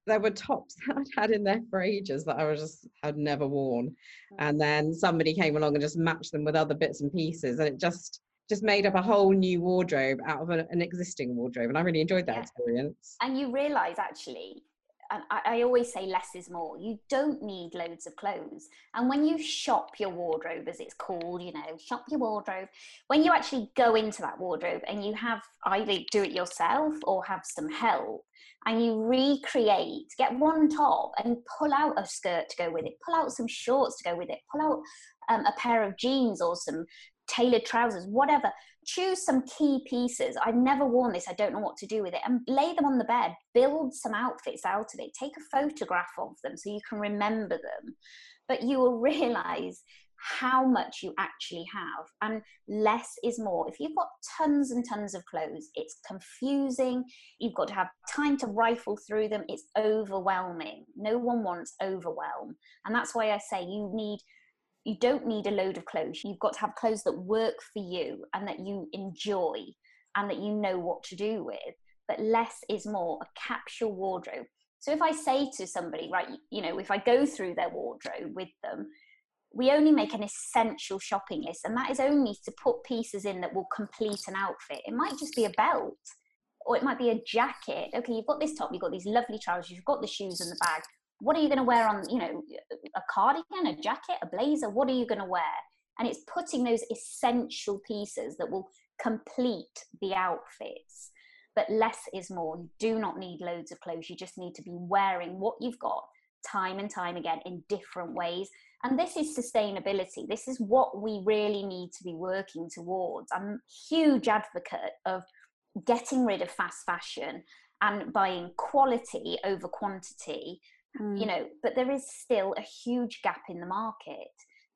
there were tops [LAUGHS] that I'd had in there for ages that I was just had never worn, and then somebody came along and just matched them with other bits and pieces, and it just just made up a whole new wardrobe out of an, an existing wardrobe, and I really enjoyed that yeah. experience.
And you realise actually, I, I, always say less is more. You don't need loads of clothes. And when you shop your wardrobe, as it's called, you know, shop your wardrobe, when you actually go into that wardrobe and you have either do it yourself or have some help, and you recreate, get one top and pull out a skirt to go with it, pull out some shorts to go with it, pull out um, a pair of jeans or some tailored trousers, whatever. Choose some key pieces. I've never worn this, I don't know what to do with it, and lay them on the bed. Build some outfits out of it. Take a photograph of them so you can remember them. But you will [LAUGHS] realize how much you actually have and less is more if you've got tons and tons of clothes it's confusing you've got to have time to rifle through them it's overwhelming no one wants overwhelm and that's why i say you need you don't need a load of clothes. You've got to have clothes that work for you and that you enjoy and that you know what to do with. But less is more, a capsule wardrobe. So if I say to somebody, right, you know, if I go through their wardrobe with them, we only make an essential shopping list, and that is only to put pieces in that will complete an outfit. It might just be a belt, or it might be a jacket. Okay, you've got this top, you've got these lovely trousers, you've got the shoes and the bag what are you going to wear on you know a cardigan a jacket a blazer? What are you going to wear? And it's putting those essential pieces that will complete the outfits. But less is more. You do not need loads of clothes. You just need to be wearing what you've got time and time again in different ways. And this is sustainability. This is what we really need to be working towards. I'm a huge advocate of getting rid of fast fashion and buying quality over quantity mm. you know but there is still a huge gap in the market.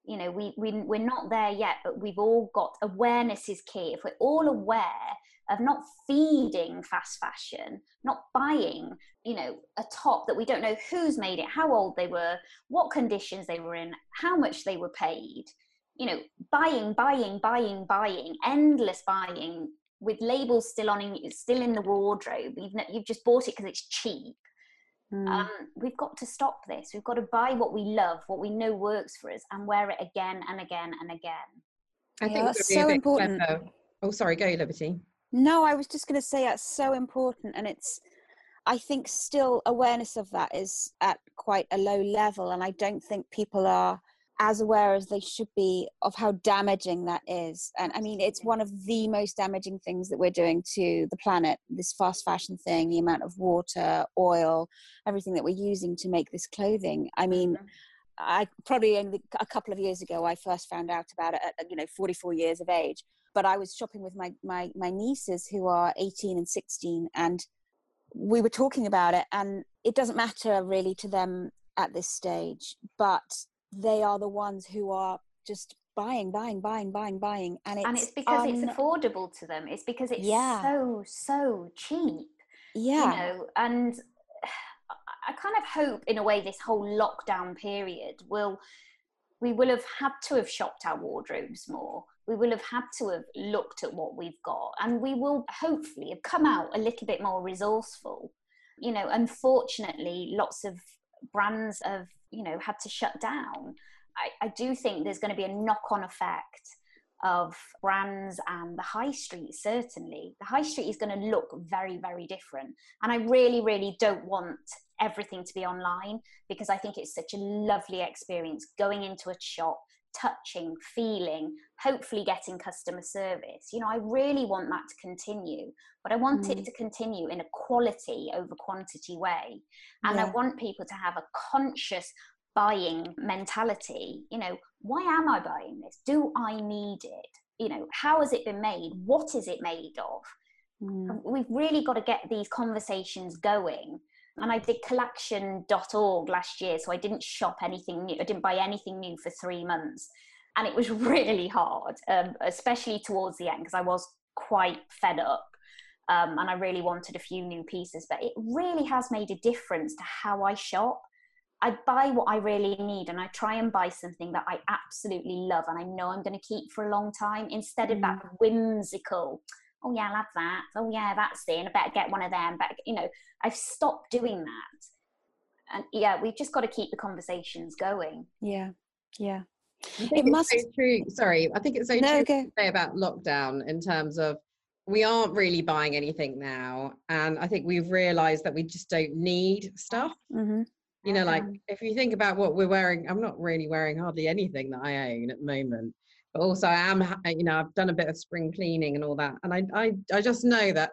You know we, we we're not there yet but we've all got awareness is key. If we're all aware of not feeding fast fashion not buying you know a top that we don't know who's made it how old they were what conditions they were in how much they were paid you know buying buying buying buying endless buying with labels still on still in the wardrobe. You've, you've just bought it because it's cheap Mm. Um, we've got to stop this. We've got to buy what we love, what we know works for us, and wear it again and again and again.
I yeah, think that's so important. Clever. Oh, sorry, go Liberty.
No, I was just going to say that's so important, and it's. I think still awareness of that is at quite a low level, and I don't think people are as aware as they should be of how damaging that is. And I mean, it's one of the most damaging things that we're doing to the planet this fast fashion thing, the amount of water, oil, everything that we're using to make this clothing. I mean, mm-hmm. I probably only a couple of years ago I first found out about it at you know 44 years of age. But I was shopping with my my my nieces who are 18 and 16, and we were talking about it, and it doesn't matter really to them at this stage, but they are the ones who are just buying, buying, buying, buying, buying, and it's
and it's because un- it's affordable to them. It's because it's yeah. so so cheap.
Yeah,
you know, and [SIGHS] I kind of hope, in a way, this whole lockdown period will we will have had to have shopped our wardrobes more. We will have had to have looked at what we've got, and we will hopefully have come out a little bit more resourceful. You know, unfortunately, lots of brands have you know had to shut down I, I do think there's going to be a knock-on effect of brands and the high street certainly. The high street is going to look very very different. And i really really don't want everything to be online because i think it's such a lovely experience going into a shop touching feeling hopefully getting customer service. You know i really want that to continue but i want mm. it to continue in a quality over quantity way. And yeah. i want people to have a conscious buying mentality. You know why am i buying this? Do i need it? You know how has it been made? What is it made of? Mm. we've really got to get these conversations going and I did collection.org last year, so I didn't shop anything new. I didn't buy anything new for three months. And it was [LAUGHS] really hard, um, especially towards the end, because I was quite fed up um, and I really wanted a few new pieces. But it really has made a difference to how I shop. I buy what I really need and I try and buy something that I absolutely love and I know I'm going to keep for a long time instead of that mm. whimsical, oh yeah, I'll have that. Oh yeah, that's it. And I better get one of them. But you know, I've stopped doing that. And yeah, we've just got to keep the conversations going.
Yeah, yeah.
it must so true. Sorry, I think it's so no, true okay. to say about lockdown in terms of we aren't really buying anything now and i think we've realized that we just don't need stuff
mm-hmm.
you know like if you think about what we're wearing i'm not really wearing hardly anything that i own at the moment but also i am you know i've done a bit of spring cleaning and all that and i i, I just know that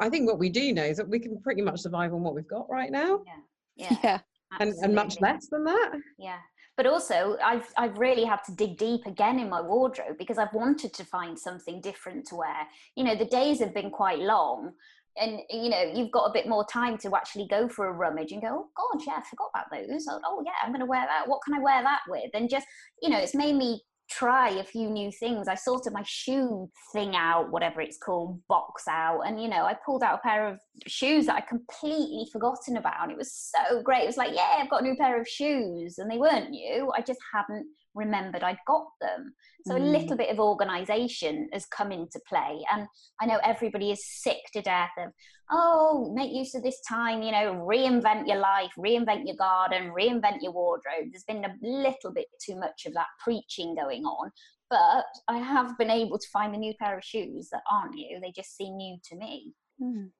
i think what we do know is that we can pretty much survive on what we've got right now.
Yeah. Yeah, [LAUGHS]
yeah.
And, and much less than that.
Yeah. But also I've I've really had to dig deep again in my wardrobe because I've wanted to find something different to wear. You know, the days have been quite long and you know you've got a bit more time to actually go for a rummage and go oh god yeah i forgot about those. Oh, oh yeah i'm going to wear that. What can i wear that with? And just you know it's made me try a few new things. I sorted my shoe thing out, whatever it's called, box out, and you know, I pulled out a pair of shoes that I'd completely forgotten about. And it was so great. It was like, yeah, I've got a new pair of shoes, and they weren't new. I just hadn't remembered I'd got them. So mm. a little bit of organization has come into play. And I know everybody is sick to death of, oh, make use of this time, you know, reinvent your life, reinvent your garden, reinvent your wardrobe. There's been a little bit too much of that preaching going on. But I have been able to find a new pair of shoes that aren't new, they just seem new to me.
Mm.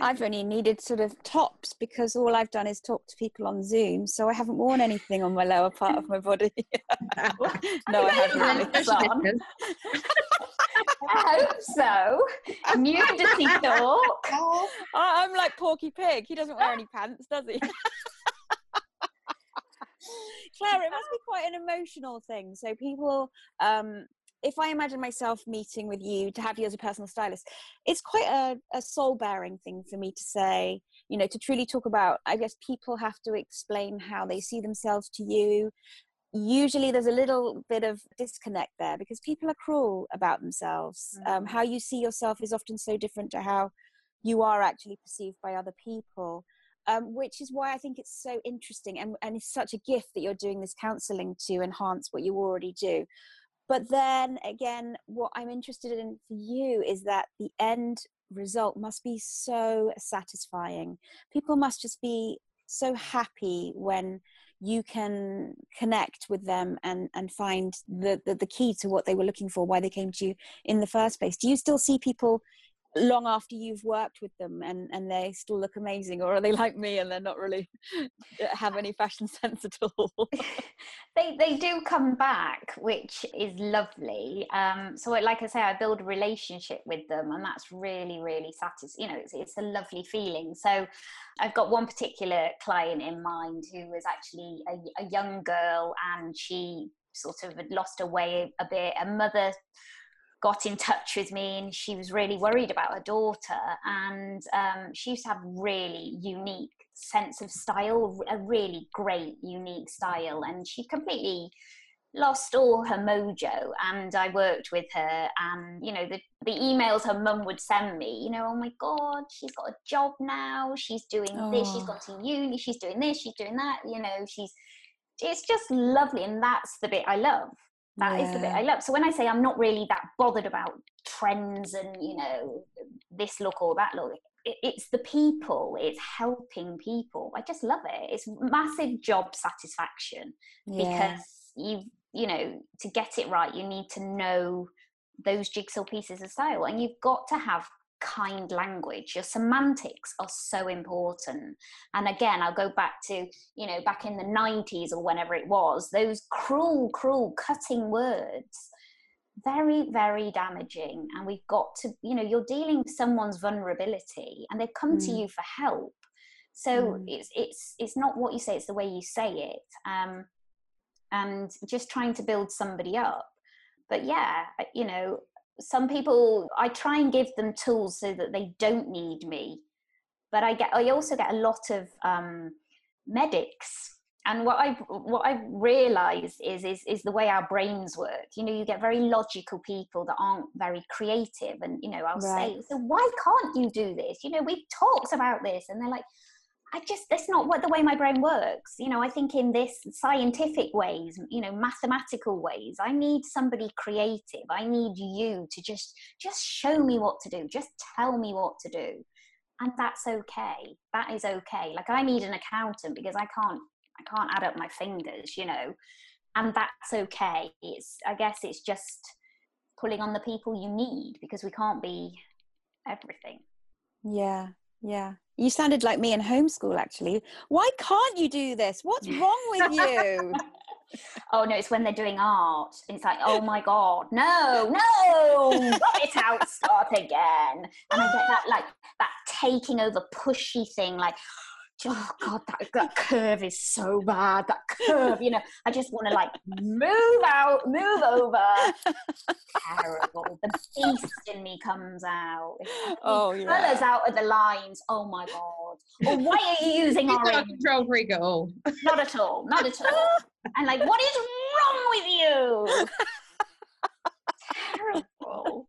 I've only needed sort of tops because all I've done is talk to people on Zoom, so I haven't worn anything on my lower part of my body. [LAUGHS] no, I, haven't.
I hope so. Nudity talk. [LAUGHS]
I'm like Porky Pig. He doesn't wear any pants, does he? [LAUGHS] Claire, it must be quite an emotional thing. So people um, if I imagine myself meeting with you to have you as a personal stylist, it's quite a, a soul bearing thing for me to say, you know, to truly talk about. I guess people have to explain how they see themselves to you. Usually there's a little bit of disconnect there because people are cruel about themselves. Um, mm-hmm. Um, how you see yourself is often so different to how you are actually perceived by other people. Um, which is why I think it's so interesting and, and it's such a gift that you're doing this counseling to enhance what you already do but then again what i'm interested in for you is that the end result must be so satisfying. People must just be so happy when you can connect with them and and find the, the, the key to what they were looking for why they came to you in the first place. Do you still see people long after you've worked with them and and they still look amazing or are they like me and they're not really have any fashion [LAUGHS] sense at all? [LAUGHS]
They they do come back which is lovely. Um so like i say i build a relationship with them and that's really really satisfying you know it's, it's a lovely feeling. So i've got one particular client in mind who was actually a, a young girl and she sort of had lost her way a bit. A mother got in touch with me and she was really worried about her daughter. And um, she used to have really unique sense of style a really great unique style. And she completely lost all her mojo. And i worked with her and you know the, the emails her mum would send me you know oh my god she's got a job now. She's doing oh. this. She's got to uni. She's doing this. She's doing that. You know she's it's just lovely. And that's the bit i love that yeah. is the bit I love. So when I say I'm not really that bothered about trends and you know this look or that look, it, it's the people. It's helping people. I just love it. It's massive job satisfaction yeah. because you you know to get it right, you need to know those jigsaw pieces of style, and you've got to have kind language. Your semantics are so important. And again i'll go back to you know back in the 90s or whenever it was those cruel cruel cutting words. Very very damaging. And we've got to you know you're dealing with someone's vulnerability and they've come mm. to you for help. So mm. it's it's it's not what you say it's the way you say it. Um and just trying to build somebody up. But yeah you know some people i try and give them tools so that they don't need me but i get i also get a lot of um, medics. And what i what i realized is is is the way our brains work. You know you get very logical people that aren't very creative and you know i'll right. say so why can't you do this? You know we've talked about this and they're like I just that's not what the way my brain works. You know, I think in this scientific ways, you know, mathematical ways. I need somebody creative. I need you to just just show me what to do. Just tell me what to do. And that's okay. That is okay. Like I need an accountant because I can't I can't add up my fingers, you know. And that's okay. It's I guess it's just pulling on the people you need because we can't be everything.
Yeah, yeah. You sounded like me in homeschool, actually. Why can't you do this? What's wrong with you? [LAUGHS]
oh no, it's when they're doing art. It's like, oh my god, no, no, rub it out, start again. And I get that like that taking over pushy thing, like oh god that, that curve is so bad that curve you know. I just want to like move out move over. Terrible. The beast in me comes out.
Oh, oh
yeah. colors out of the lines. Oh my god. Or why are you using
He's
orange?
not control freak at all.
Not at all not at all. [LAUGHS] And like what is wrong with you terrible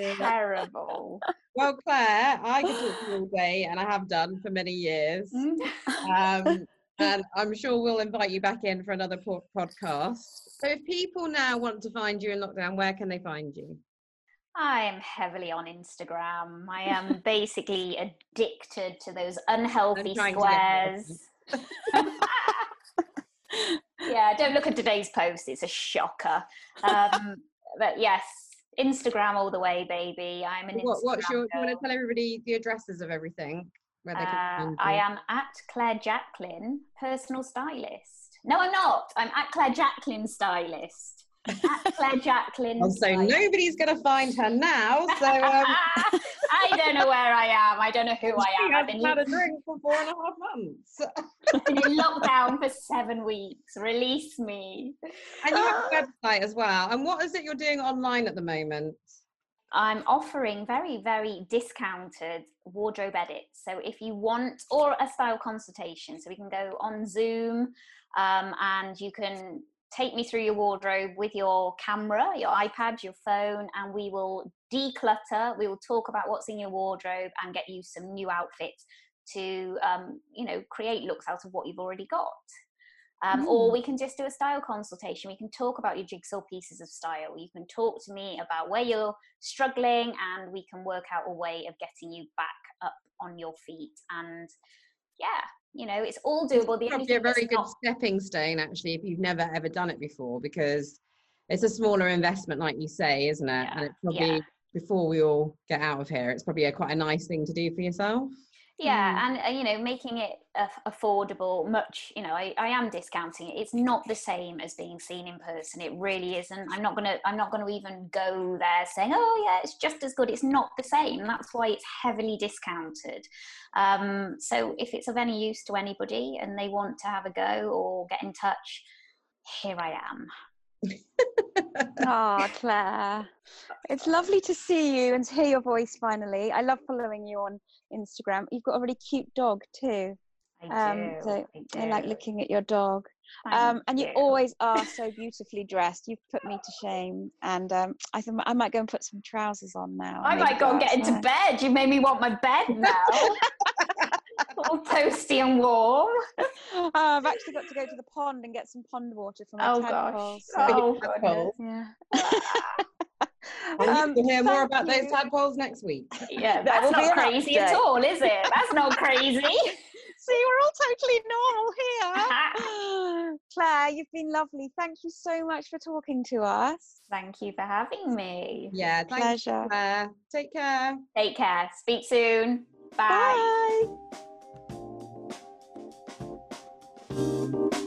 [LAUGHS] terrible
well, Claire, I could talk to you all day, and I have done for many years. Um, [LAUGHS] and I'm sure we'll invite you back in for another po- podcast. So, if people now want to find you in lockdown, where can they find you?
I am heavily on Instagram. I am basically addicted to those unhealthy squares. [LAUGHS] yeah, don't look at today's post, it's a shocker. Um, but yes, Instagram all the way, baby. I'm an
what,
Instagram.
What's your? Do you want to tell everybody the addresses of everything?
Where they can uh, I am at Claire Jacqueline, personal stylist. No, I'm not. I'm at Claire Jacqueline, stylist at Claire Jacqueline.
So nobody's going to find her now. So um... [LAUGHS]
I don't know where I am. I don't know who I am.
I've been had a drink for four and a half months.
I've been in [LAUGHS] lockdown for seven weeks. Release me.
And you have a [GASPS] website as well. And what is it you're doing online at the moment?
I'm offering very, very discounted wardrobe edits. So if you want, or a style consultation, so we can go on Zoom um, and you can take me through your wardrobe with your camera, your iPad, your phone, and we will declutter. We will talk about what's in your wardrobe and get you some new outfits to, um, you know, create looks out of what you've already got. Um, mm. Or we can just do a style consultation. We can talk about your jigsaw pieces of style. You can talk to me about where you're struggling, and we can work out a way of getting you back up on your feet. And yeah, you know it's all doable the
probably a very good not... stepping stone actually if you've never ever done it before because it's a smaller investment like you say isn't it yeah. and it's probably yeah. before we all get out of here it's probably a quite a nice thing to do for yourself
yeah mm. and uh, you know making it uh, affordable much you know I, I am discounting it. It's not the same as being seen in person. It really isn't. I'm not gonna i'm not gonna even go there saying oh yeah it's just as good. It's not the same. That's why it's heavily discounted. Um, so if it's of any use to anybody and they want to have a go or get in touch here i am
oh, Claire. It's lovely to see you and to hear your voice finally. I love following you on Instagram. You've got a really cute dog too.
I um, do.
So
I,
I, like looking at your dog. Um, and you. you. always are so beautifully dressed. You've put me to shame, and um, I think I might go and put some trousers on now.
I might go and get into bed. You made me want my bed now. [LAUGHS] all toasty and warm.
Oh, [LAUGHS] I've actually got to go to the pond and get some pond water for my
oh,
tadpoles.
Gosh. Oh, goodness.
Yeah.
And um, you can hear more about you. those tadpoles next week.
Yeah, that's that not crazy at all, is it? That's not crazy. [LAUGHS]
See, we're all totally normal here. [GASPS] Claire, you've been lovely. Thank you so much for talking to us.
Thank you for having me.
Yeah, pleasure. Claire. Take care.
Take care. Speak soon. Bye.
Bye.